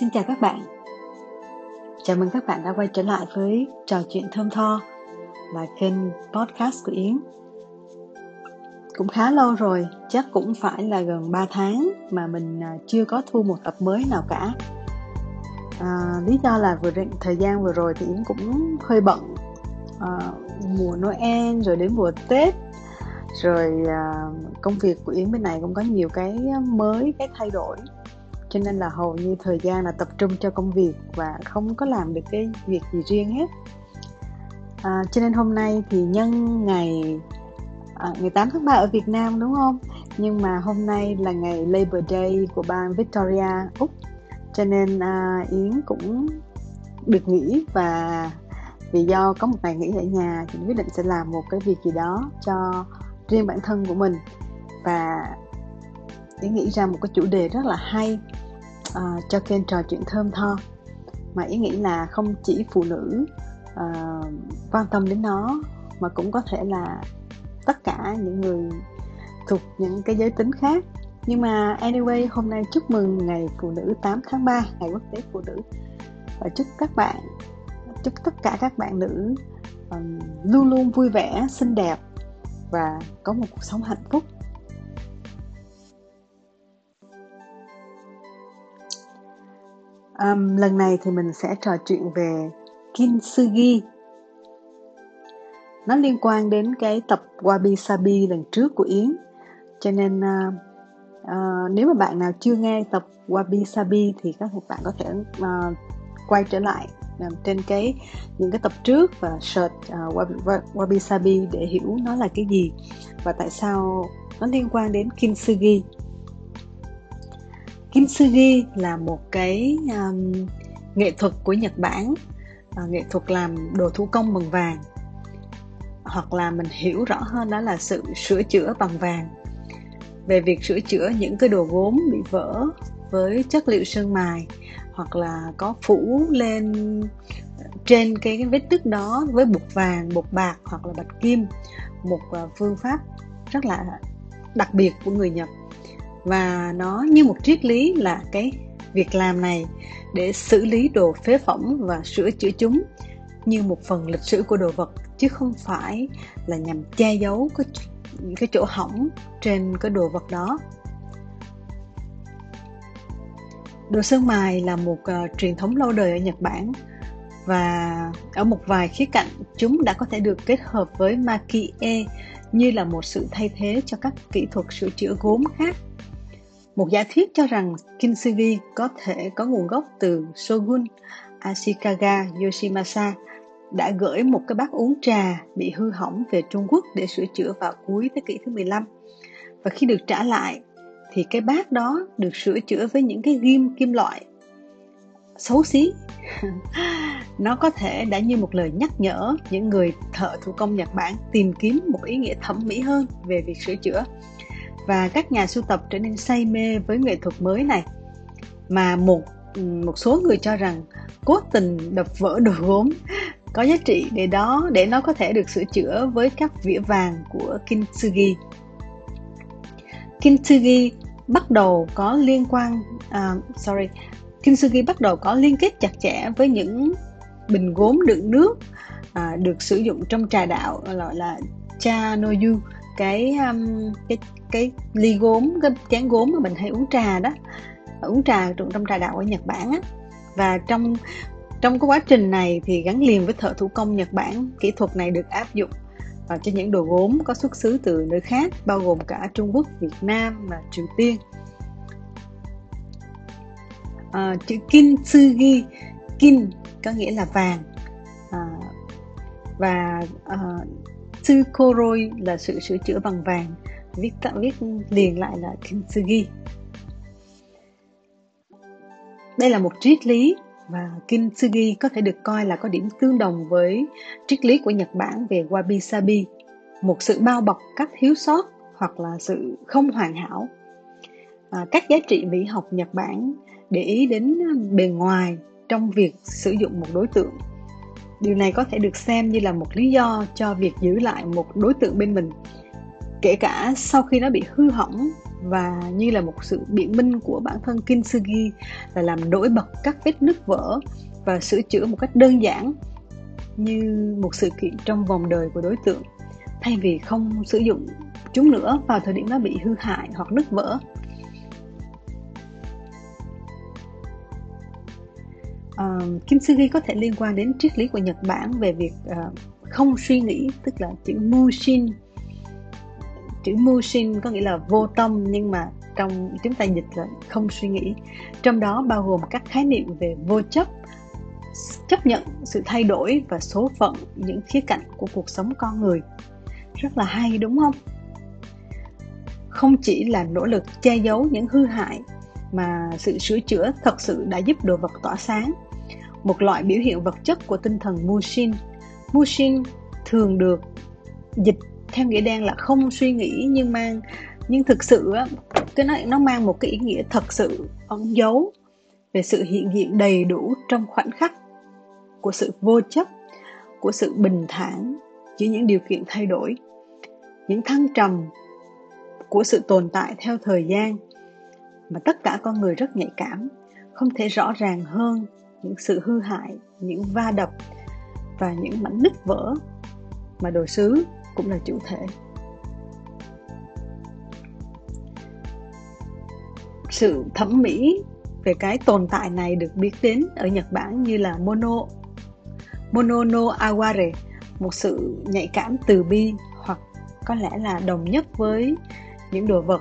Xin chào các bạn. Chào mừng các bạn đã quay trở lại với trò chuyện thơm tho là kênh podcast của Yến. Cũng khá lâu rồi, chắc cũng phải là gần 3 tháng mà mình à, chưa có thu một tập mới nào cả. À, lý do là vừa định thời gian vừa rồi thì Yến cũng hơi bận à, mùa Noel rồi đến mùa Tết rồi à, công việc của Yến bên này cũng có nhiều cái mới cái thay đổi cho nên là hầu như thời gian là tập trung cho công việc và không có làm được cái việc gì riêng hết. À, cho nên hôm nay thì nhân ngày à, ngày 8 tháng 3 ở Việt Nam đúng không? Nhưng mà hôm nay là ngày Labor Day của bang Victoria Úc. Cho nên à, Yến cũng được nghỉ và vì do có một ngày nghỉ ở nhà thì quyết định sẽ làm một cái việc gì đó cho riêng bản thân của mình. Và ý nghĩ ra một cái chủ đề rất là hay uh, cho kênh trò chuyện thơm tho. Mà ý nghĩ là không chỉ phụ nữ uh, quan tâm đến nó mà cũng có thể là tất cả những người thuộc những cái giới tính khác. Nhưng mà anyway hôm nay chúc mừng ngày phụ nữ 8 tháng 3 ngày quốc tế phụ nữ. Và chúc các bạn chúc tất cả các bạn nữ um, luôn luôn vui vẻ xinh đẹp và có một cuộc sống hạnh phúc. Um, lần này thì mình sẽ trò chuyện về kintsugi. Nó liên quan đến cái tập Wabi Sabi lần trước của Yến. Cho nên uh, uh, nếu mà bạn nào chưa nghe tập Wabi Sabi thì các bạn có thể uh, quay trở lại uh, trên cái những cái tập trước và search uh, Wabi, Wabi Sabi để hiểu nó là cái gì và tại sao nó liên quan đến kintsugi kintsugi là một cái um, nghệ thuật của nhật bản uh, nghệ thuật làm đồ thủ công bằng vàng. Hoặc là mình hiểu rõ hơn đó là sự sửa chữa bằng vàng. Về việc sửa chữa những cái đồ gốm bị vỡ với chất liệu sơn mài hoặc là có phủ lên trên cái, cái vết nứt đó với bột vàng, bột bạc hoặc là bạch kim một à, phương pháp rất là đặc biệt của người Nhật và nó như một triết lý là cái việc làm này để xử lý đồ phế phẩm và sửa chữa chúng như một phần lịch sử của đồ vật chứ không phải là nhằm che giấu cái cái chỗ hỏng trên cái đồ vật đó. Đồ sơn mài là một uh, truyền thống lâu đời ở Nhật Bản và ở một vài khía cạnh chúng đã có thể được kết hợp với makie như là một sự thay thế cho các kỹ thuật sửa chữa gốm khác một giả thuyết cho rằng kintsugi có thể có nguồn gốc từ Shogun Ashikaga Yoshimasa đã gửi một cái bát uống trà bị hư hỏng về Trung Quốc để sửa chữa vào cuối thế kỷ thứ 15. Và khi được trả lại, thì cái bát đó được sửa chữa với những cái ghim kim loại xấu xí. Nó có thể đã như một lời nhắc nhở những người thợ thủ công Nhật Bản tìm kiếm một ý nghĩa thẩm mỹ hơn về việc sửa chữa và các nhà sưu tập trở nên say mê với nghệ thuật mới này mà một một số người cho rằng cố tình đập vỡ đồ gốm có giá trị để đó để nó có thể được sửa chữa với các vỉa vàng của kintsugi. Kintsugi bắt đầu có liên quan uh, sorry kintsugi bắt đầu có liên kết chặt chẽ với những bình gốm đựng nước uh, được sử dụng trong trà đạo gọi là cha noyu cái um, cái cái ly gốm cái chén gốm mà mình hay uống trà đó. Uống trà trong, trong trà đạo ở Nhật Bản á. Và trong trong cái quá trình này thì gắn liền với thợ thủ công Nhật Bản kỹ thuật này được áp dụng vào cho những đồ gốm có xuất xứ từ nơi khác bao gồm cả Trung Quốc, Việt Nam và Triều Tiên. À, chữ kintsugi kin có nghĩa là vàng. À, và à, tsukoroi là sự sửa chữa bằng vàng viết tạm viết liền lại là kintsugi đây là một triết lý và kintsugi có thể được coi là có điểm tương đồng với triết lý của Nhật Bản về wabi sabi, một sự bao bọc các thiếu sót hoặc là sự không hoàn hảo. À, các giá trị mỹ học Nhật Bản để ý đến bề ngoài trong việc sử dụng một đối tượng. Điều này có thể được xem như là một lý do cho việc giữ lại một đối tượng bên mình. Kể cả sau khi nó bị hư hỏng và như là một sự biện minh của bản thân kintsugi là làm nổi bật các vết nứt vỡ và sửa chữa một cách đơn giản như một sự kiện trong vòng đời của đối tượng. Thay vì không sử dụng chúng nữa vào thời điểm nó bị hư hại hoặc nứt vỡ uh, kintsugi có thể liên quan đến triết lý của nhật bản về việc uh, không suy nghĩ tức là chữ mushin chữ mushin có nghĩa là vô tâm nhưng mà trong chúng ta dịch là không suy nghĩ. Trong đó bao gồm các khái niệm về vô chấp chấp nhận sự thay đổi và số phận những khía cạnh của cuộc sống con người. Rất là hay đúng không? Không chỉ là nỗ lực che giấu những hư hại mà sự sửa chữa thật sự đã giúp đồ vật tỏa sáng một loại biểu hiện vật chất của tinh thần mushin. Mushin thường được dịch theo nghĩa đen là không suy nghĩ nhưng mang, nhưng thực sự cái nó nó mang một cái ý nghĩa thật sự ẩn giấu về sự hiện diện đầy đủ trong khoảnh khắc của sự vô chấp, của sự bình thản giữa những điều kiện thay đổi, những thăng trầm của sự tồn tại theo thời gian mà tất cả con người rất nhạy cảm, không thể rõ ràng hơn những sự hư hại, những va đập và những mảnh nứt vỡ mà đồ sứ cũng là chủ thể. Sự thẩm mỹ về cái tồn tại này được biết đến ở Nhật Bản như là mono mono no aware, một sự nhạy cảm từ bi hoặc có lẽ là đồng nhất với những đồ vật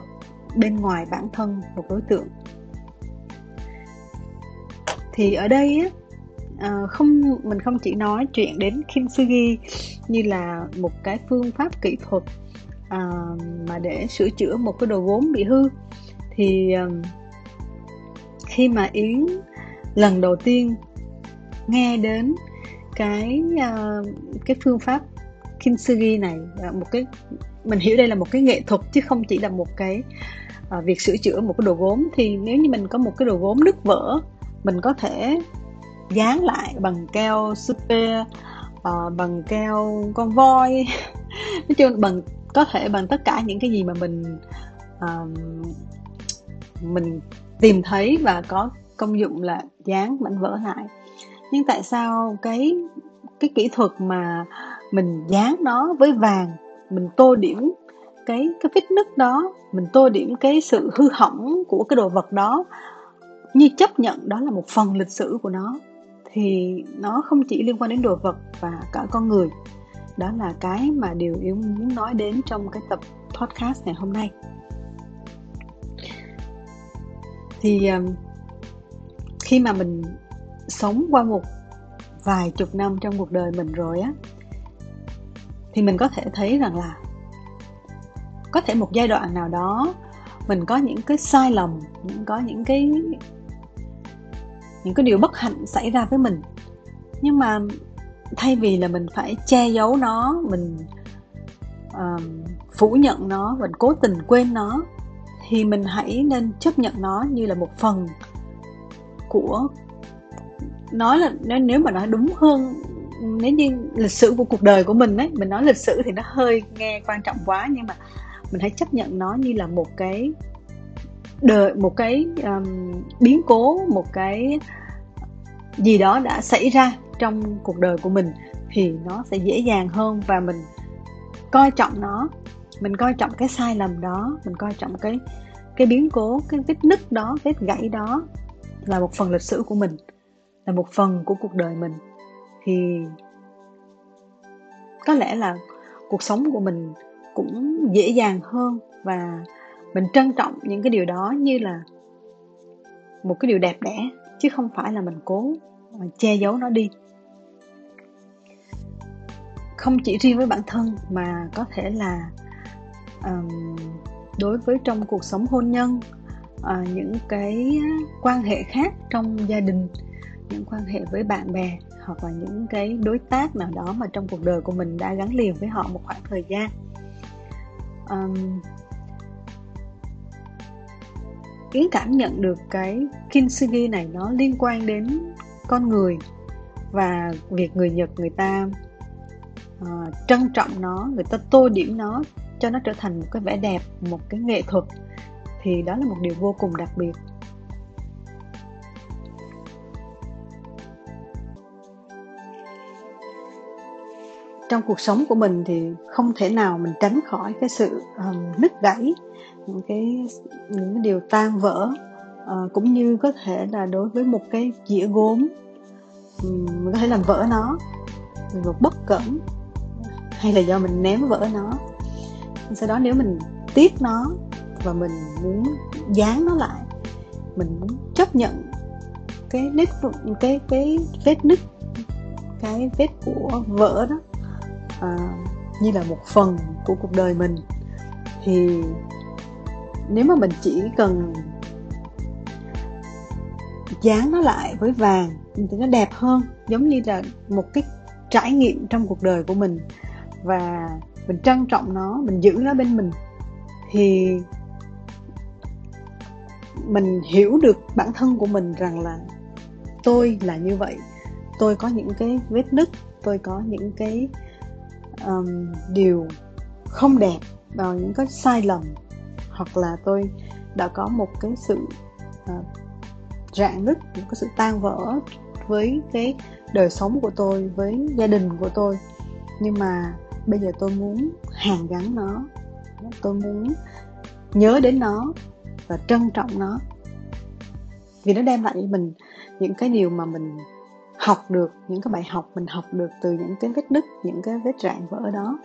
bên ngoài bản thân một đối tượng thì ở đây á, uh, không mình không chỉ nói chuyện đến kintsugi như là một cái phương pháp kỹ thuật uh, mà để sửa chữa một cái đồ gốm bị hư. Thì uh, khi mà yến lần đầu tiên nghe đến cái uh, cái phương pháp kintsugi này một cái mình hiểu đây là một cái nghệ thuật chứ không chỉ là một cái uh, việc sửa chữa một cái đồ gốm thì nếu như mình có một cái đồ gốm nứt vỡ mình có thể dán lại bằng keo super uh, bằng keo con voi. Nói chung bằng có thể bằng tất cả những cái gì mà mình uh, mình tìm thấy và có công dụng là dán mảnh vỡ lại. Nhưng tại sao cái cái kỹ thuật mà mình dán nó với vàng mình tô điểm cái cái vết nứt đó mình tô điểm cái sự hư hỏng của cái đồ vật đó như chấp nhận đó là một phần lịch sử của nó, thì nó không chỉ liên quan đến đồ vật và cả con người. Đó là cái mà điều yếu muốn nói đến trong cái tập podcast ngày hôm nay. Thì um, khi mà mình sống qua một vài chục năm trong cuộc đời mình rồi á, thì mình có thể thấy rằng là có thể một giai đoạn nào đó mình có những cái sai lầm, những có những cái những cái điều bất hạnh xảy ra với mình. Nhưng mà thay vì là mình phải che giấu nó mình uh, phủ nhận nó mình cố tình quên nó thì mình hãy nên chấp nhận nó như là một phần của nói là nếu mà nói đúng hơn nếu như lịch sử của cuộc đời của mình ấy mình nói lịch sử thì nó hơi nghe quan trọng quá nhưng mà mình hãy chấp nhận nó như là một cái đời một cái um, biến cố một cái gì đó đã xảy ra trong cuộc đời của mình thì nó sẽ dễ dàng hơn và mình coi trọng nó. Mình coi trọng cái sai lầm đó mình coi trọng cái cái biến cố cái vết nứt đó vết gãy đó là một phần lịch sử của mình là một phần của cuộc đời mình. Thì có lẽ là cuộc sống của mình cũng dễ dàng hơn và mình trân trọng những cái điều đó như là một cái điều đẹp đẽ chứ không phải là mình cố che giấu nó đi. Không chỉ riêng với bản thân mà có thể là um, đối với trong cuộc sống hôn nhân uh, những cái quan hệ khác trong gia đình những quan hệ với bạn bè hoặc là những cái đối tác nào đó mà trong cuộc đời của mình đã gắn liền với họ một khoảng thời gian. Um, Yến cảm nhận được cái kintsugi này nó liên quan đến con người và việc người Nhật người ta uh, trân trọng nó, người ta tô điểm nó cho nó trở thành một cái vẻ đẹp, một cái nghệ thuật. Thì đó là một điều vô cùng đặc biệt. Trong cuộc sống của mình thì không thể nào mình tránh khỏi cái sự um, nứt gãy những cái những cái điều tan vỡ uh, cũng như có thể là đối với một cái dĩa gốm um, mình có thể làm vỡ nó một bất cẩn hay là do mình ném vỡ nó. Sau đó nếu mình tiếc nó và mình muốn dán nó lại mình muốn chấp nhận cái nứt cái cái vết nứt cái vết của vỡ đó à, như là một phần của cuộc đời mình. Thì nếu mà mình chỉ cần dán nó lại với vàng thì nó đẹp hơn giống như là một cái trải nghiệm trong cuộc đời của mình. Và mình trân trọng nó mình giữ nó bên mình. Thì mình hiểu được bản thân của mình rằng là tôi là như vậy. Tôi có những cái vết nứt tôi có những cái um, điều không đẹp vào những cái sai lầm hoặc là tôi đã có một cái sự uh, rạn nứt một cái sự tan vỡ với cái đời sống của tôi với gia đình của tôi. Nhưng mà bây giờ tôi muốn hàn gắn nó tôi muốn nhớ đến nó và trân trọng nó. Vì nó đem lại cho mình những cái điều mà mình học được những cái bài học mình học được từ những cái vết nứt những cái vết rạn vỡ đó.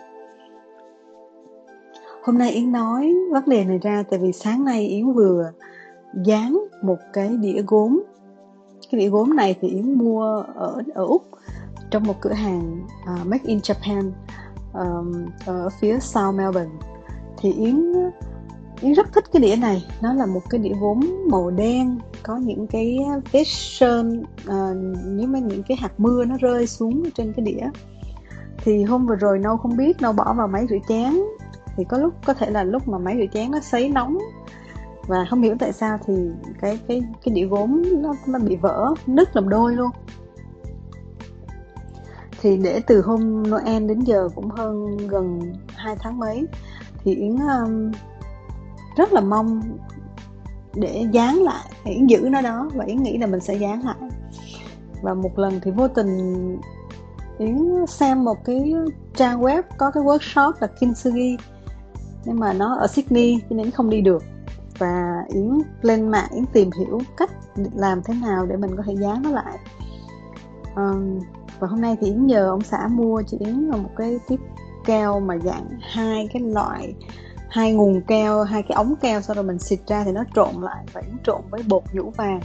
Hôm nay yến nói vấn đề này ra tại vì sáng nay yến vừa dán một cái đĩa gốm. Cái đĩa gốm này thì yến mua ở ở úc trong một cửa hàng à, uh, Make in Japan um, ở phía South Melbourne. Thì Yến Yến rất thích cái đĩa này. Nó là một cái đĩa gốm màu đen có những cái vết sơn uh, nếu mà những cái hạt mưa nó rơi xuống trên cái đĩa. Thì hôm vừa rồi nâu không biết nâu bỏ vào máy rửa chén. Thì có lúc có thể là lúc mà máy rửa chén nó sấy nóng. Và không hiểu tại sao thì cái cái cái đĩa gốm nó nó bị vỡ nứt làm đôi luôn. Thì để từ hôm Noel đến giờ cũng hơn gần 2 tháng mấy. Thì Yến um, rất là mong để dán lại Yến giữ nó đó và Yến nghĩ là mình sẽ dán lại. Và một lần thì vô tình Yến xem một cái trang web có cái workshop là Kintsugi nhưng mà nó ở Sydney cho nên không đi được. Và Yến lên mạng Yến tìm hiểu cách làm thế nào để mình có thể dán nó lại. Um, và hôm nay thì Yến nhờ ông xã mua cho Yến là một cái tiếp keo mà dạng hai cái loại hai nguồn keo hai cái ống keo sau rồi mình xịt ra thì nó trộn lại và Yến trộn với bột nhũ vàng.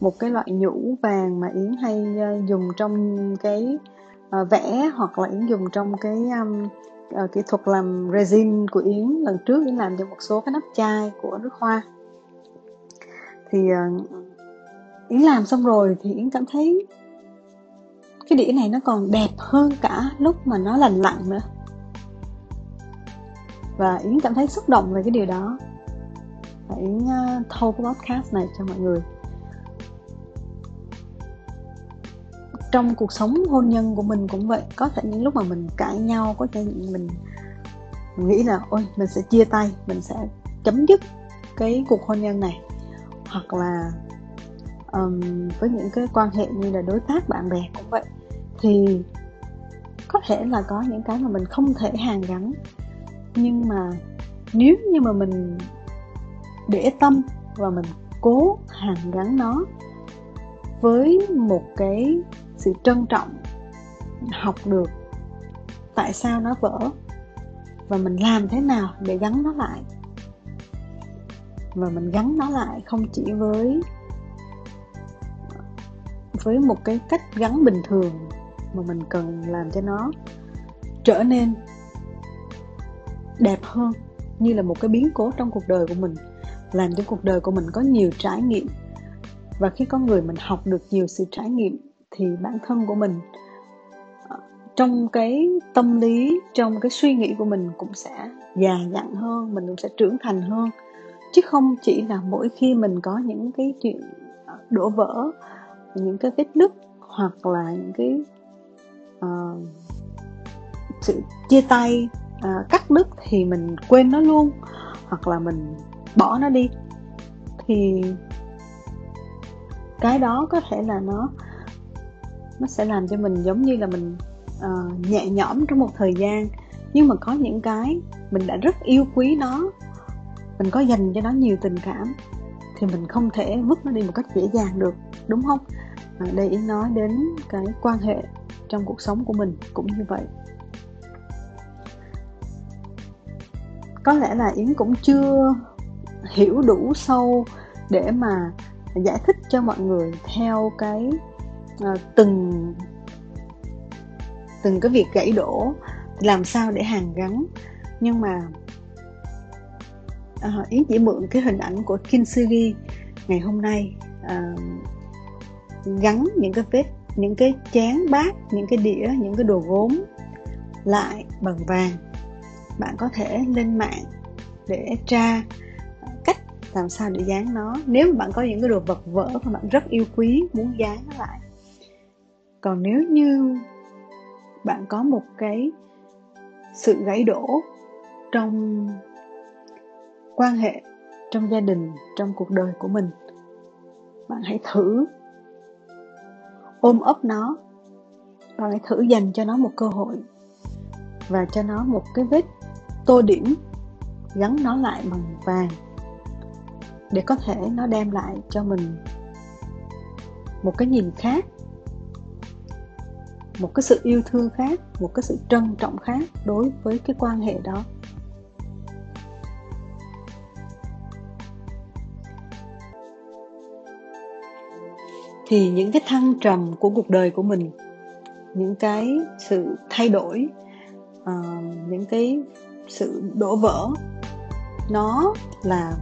Một cái loại nhũ vàng mà Yến hay ờ, dùng trong cái ờ, vẽ hoặc là Yến dùng trong cái um, uh, kỹ thuật làm resin của Yến. Lần trước Yến làm cho một số cái nắp chai của nước hoa. Thì uh, Yến làm xong rồi thì Yến cảm thấy cái đĩa này nó còn đẹp hơn cả lúc mà nó lành lặn nữa và yến cảm thấy xúc động về cái điều đó. Và yến uh, thâu cái podcast này cho mọi người. Trong cuộc sống hôn nhân của mình cũng vậy có thể những lúc mà mình cãi nhau có thể mình nghĩ là ôi mình sẽ chia tay mình sẽ chấm dứt cái cuộc hôn nhân này. Hoặc là um, với những cái quan hệ như là đối tác bạn bè cũng vậy thì có thể là có những cái mà mình không thể hàn gắn nhưng mà nếu như mà mình để tâm và mình cố hàn gắn nó với một cái sự trân trọng học được tại sao nó vỡ và mình làm thế nào để gắn nó lại, và mình gắn nó lại không chỉ với với một cái cách gắn bình thường mà mình cần làm cho nó trở nên đẹp hơn như là một cái biến cố trong cuộc đời của mình làm cho cuộc đời của mình có nhiều trải nghiệm. Và khi con người mình học được nhiều sự trải nghiệm thì bản thân của mình ờ, trong cái tâm lý trong cái suy nghĩ của mình cũng sẽ già dặn hơn mình cũng sẽ trưởng thành hơn. Chứ không chỉ là mỗi khi mình có những cái chuyện ờ, đổ vỡ những cái vết nứt hoặc là những cái uh, sự chia tay à, cắt đứt thì mình quên nó luôn hoặc là mình bỏ nó đi. Thì cái đó có thể là nó nó sẽ làm cho mình giống như là mình uh, nhẹ nhõm trong một thời gian. Nhưng mà có những cái mình đã rất yêu quý nó mình có dành cho nó nhiều tình cảm thì mình không thể vứt nó đi một cách dễ dàng được đúng không? À, đây ý nói đến cái quan hệ trong cuộc sống của mình cũng như vậy. Có lẽ là yến cũng chưa hiểu đủ sâu để mà giải thích cho mọi người theo cái uh, từng từng cái việc gãy đổ làm sao để hàn gắn. Nhưng mà uh, yến chỉ mượn cái hình ảnh của kintsugi ngày hôm nay uh, gắn những cái vết những cái chén bát những cái đĩa những cái đồ gốm lại bằng vàng bạn có thể lên mạng để tra cách làm sao để dán nó. Nếu mà bạn có những cái đồ vật vỡ mà bạn rất yêu quý, muốn dán nó lại. Còn nếu như bạn có một cái sự gãy đổ trong quan hệ, trong gia đình, trong cuộc đời của mình, bạn hãy thử ôm ấp nó. Bạn hãy thử dành cho nó một cơ hội và cho nó một cái vết tô điểm gắn nó lại bằng vàng để có thể nó đem lại cho mình một cái nhìn khác một cái sự yêu thương khác một cái sự trân trọng khác đối với cái quan hệ đó. Thì những cái thăng trầm của cuộc đời của mình những cái sự thay đổi uh, những cái sự đổ vỡ. Nó là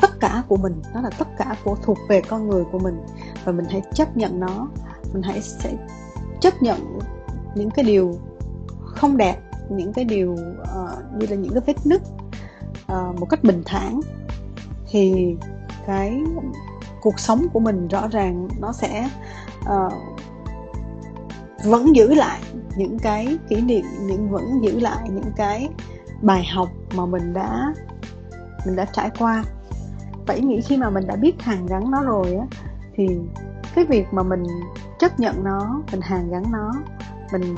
tất cả của mình nó là tất cả của thuộc về con người của mình và mình hãy chấp nhận nó. Mình hãy sẽ chấp nhận những cái điều không đẹp những cái điều uh, như là những cái vết nứt uh, một cách bình thản. Thì cái cuộc sống của mình rõ ràng nó sẽ uh, vẫn giữ lại những cái kỷ niệm những vẫn giữ lại những cái bài học mà mình đã mình đã trải qua. Vậy nghĩ khi mà mình đã biết hàn gắn nó rồi á thì cái việc mà mình chấp nhận nó mình hàn gắn nó mình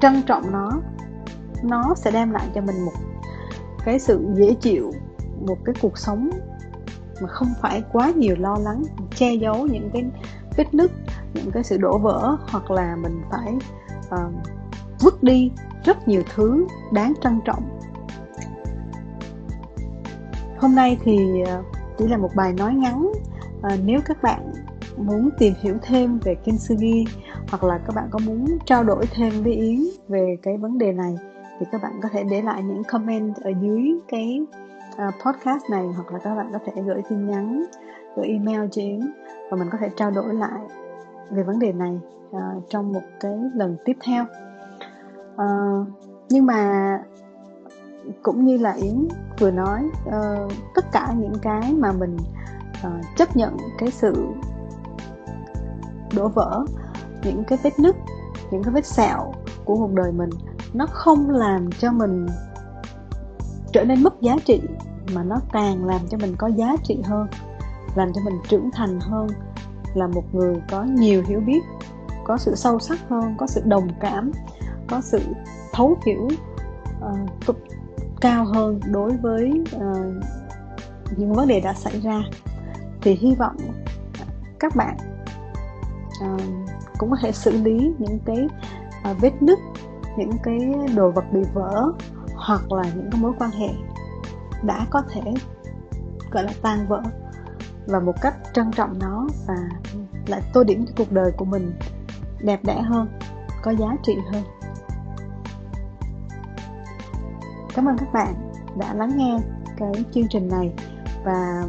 trân trọng nó nó sẽ đem lại cho mình một cái sự dễ chịu một cái cuộc sống mà không phải quá nhiều lo lắng che giấu những cái vết nứt những cái sự đổ vỡ hoặc là mình phải uh, vứt đi rất nhiều thứ đáng trân trọng. Hôm nay thì ờ, chỉ là một bài nói ngắn. À, nếu các bạn muốn tìm hiểu thêm về kintsugi hoặc là các bạn có muốn trao đổi thêm với yến về cái vấn đề này thì các bạn có thể để lại những comment ở dưới cái uh, podcast này hoặc là các bạn có thể gửi tin nhắn gửi email cho yến và mình có thể trao đổi lại về vấn đề này uh, trong một cái lần tiếp theo uh, nhưng mà cũng như là yến vừa nói uh, tất cả những cái mà mình uh, chấp nhận cái sự đổ vỡ những cái vết nứt những cái vết sẹo của cuộc đời mình nó không làm cho mình trở nên mất giá trị mà nó càng làm cho mình có giá trị hơn làm cho mình trưởng thành hơn là một người có nhiều hiểu biết có sự sâu sắc hơn có sự đồng cảm có sự thấu hiểu uh, cao hơn đối với uh, những vấn đề đã xảy ra. Thì hy vọng các bạn uh, cũng có thể xử lý những cái uh, vết nứt những cái đồ vật bị vỡ hoặc là những cái mối quan hệ đã có thể gọi là tan vỡ và một cách trân trọng nó và lại tô điểm cho cuộc đời của mình đẹp đẽ hơn có giá trị hơn. Cảm ơn các bạn đã lắng nghe cái chương trình này. Và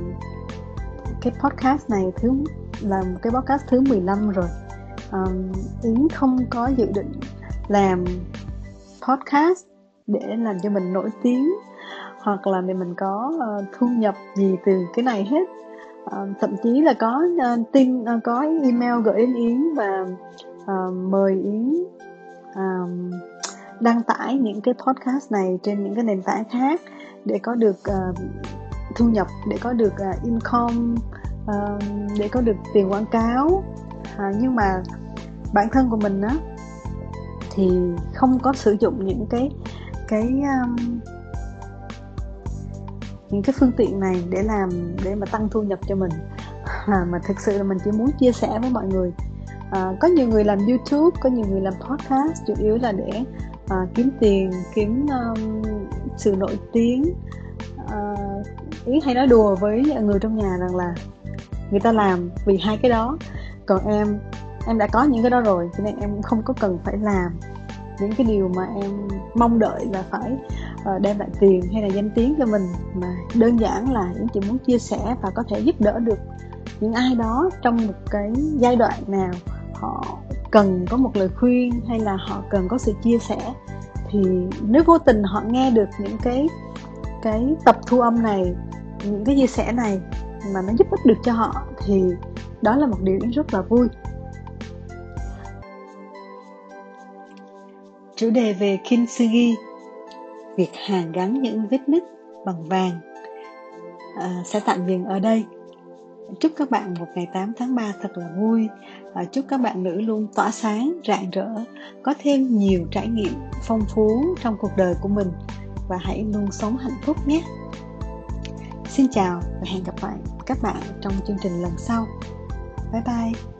cái podcast này thứ là một cái podcast thứ 15 rồi. Um, Yến không có dự định làm podcast để làm cho mình nổi tiếng hoặc là để mình có uh, thu nhập gì từ cái này hết. Uh, thậm chí là có uh, tin uh, có email gửi đến Yến và uh, mời Yến um, đăng tải những cái podcast này trên những cái nền tảng khác để có được uh, thu nhập để có được uh, income uh, để có được tiền quảng cáo. Uh, nhưng mà bản thân của mình á thì không có sử dụng những cái cái um, những cái phương tiện này để làm để mà tăng thu nhập cho mình. À, mà thực sự là mình chỉ muốn chia sẻ với mọi người. À, có nhiều người làm youtube có nhiều người làm podcast chủ yếu là để à, kiếm tiền kiếm um, sự nổi tiếng. À, ý hay nói đùa với người trong nhà rằng là người ta làm vì hai cái đó. Còn em em đã có những cái đó rồi cho nên em không có cần phải làm những cái điều mà em mong đợi là phải uh, đem lại tiền hay là danh tiếng cho mình. Mà đơn giản là em chỉ muốn chia sẻ và có thể giúp đỡ được những ai đó trong một cái giai đoạn nào họ cần có một lời khuyên hay là họ cần có sự chia sẻ thì nếu vô tình họ nghe được những cái cái tập thu âm này những cái chia sẻ này mà nó giúp ích được cho họ thì đó là một điều rất là vui. Chủ đề về kintsugi việc hàn gắn những vết nứt bằng vàng à, sẽ tạm dừng ở đây. Chúc các bạn một ngày 8 tháng 3 thật là vui à, chúc các bạn nữ luôn tỏa sáng rạng rỡ có thêm nhiều trải nghiệm phong phú trong cuộc đời của mình. Và hãy luôn sống hạnh phúc nhé. Xin chào và hẹn gặp lại các bạn trong chương trình lần sau. Bye bye.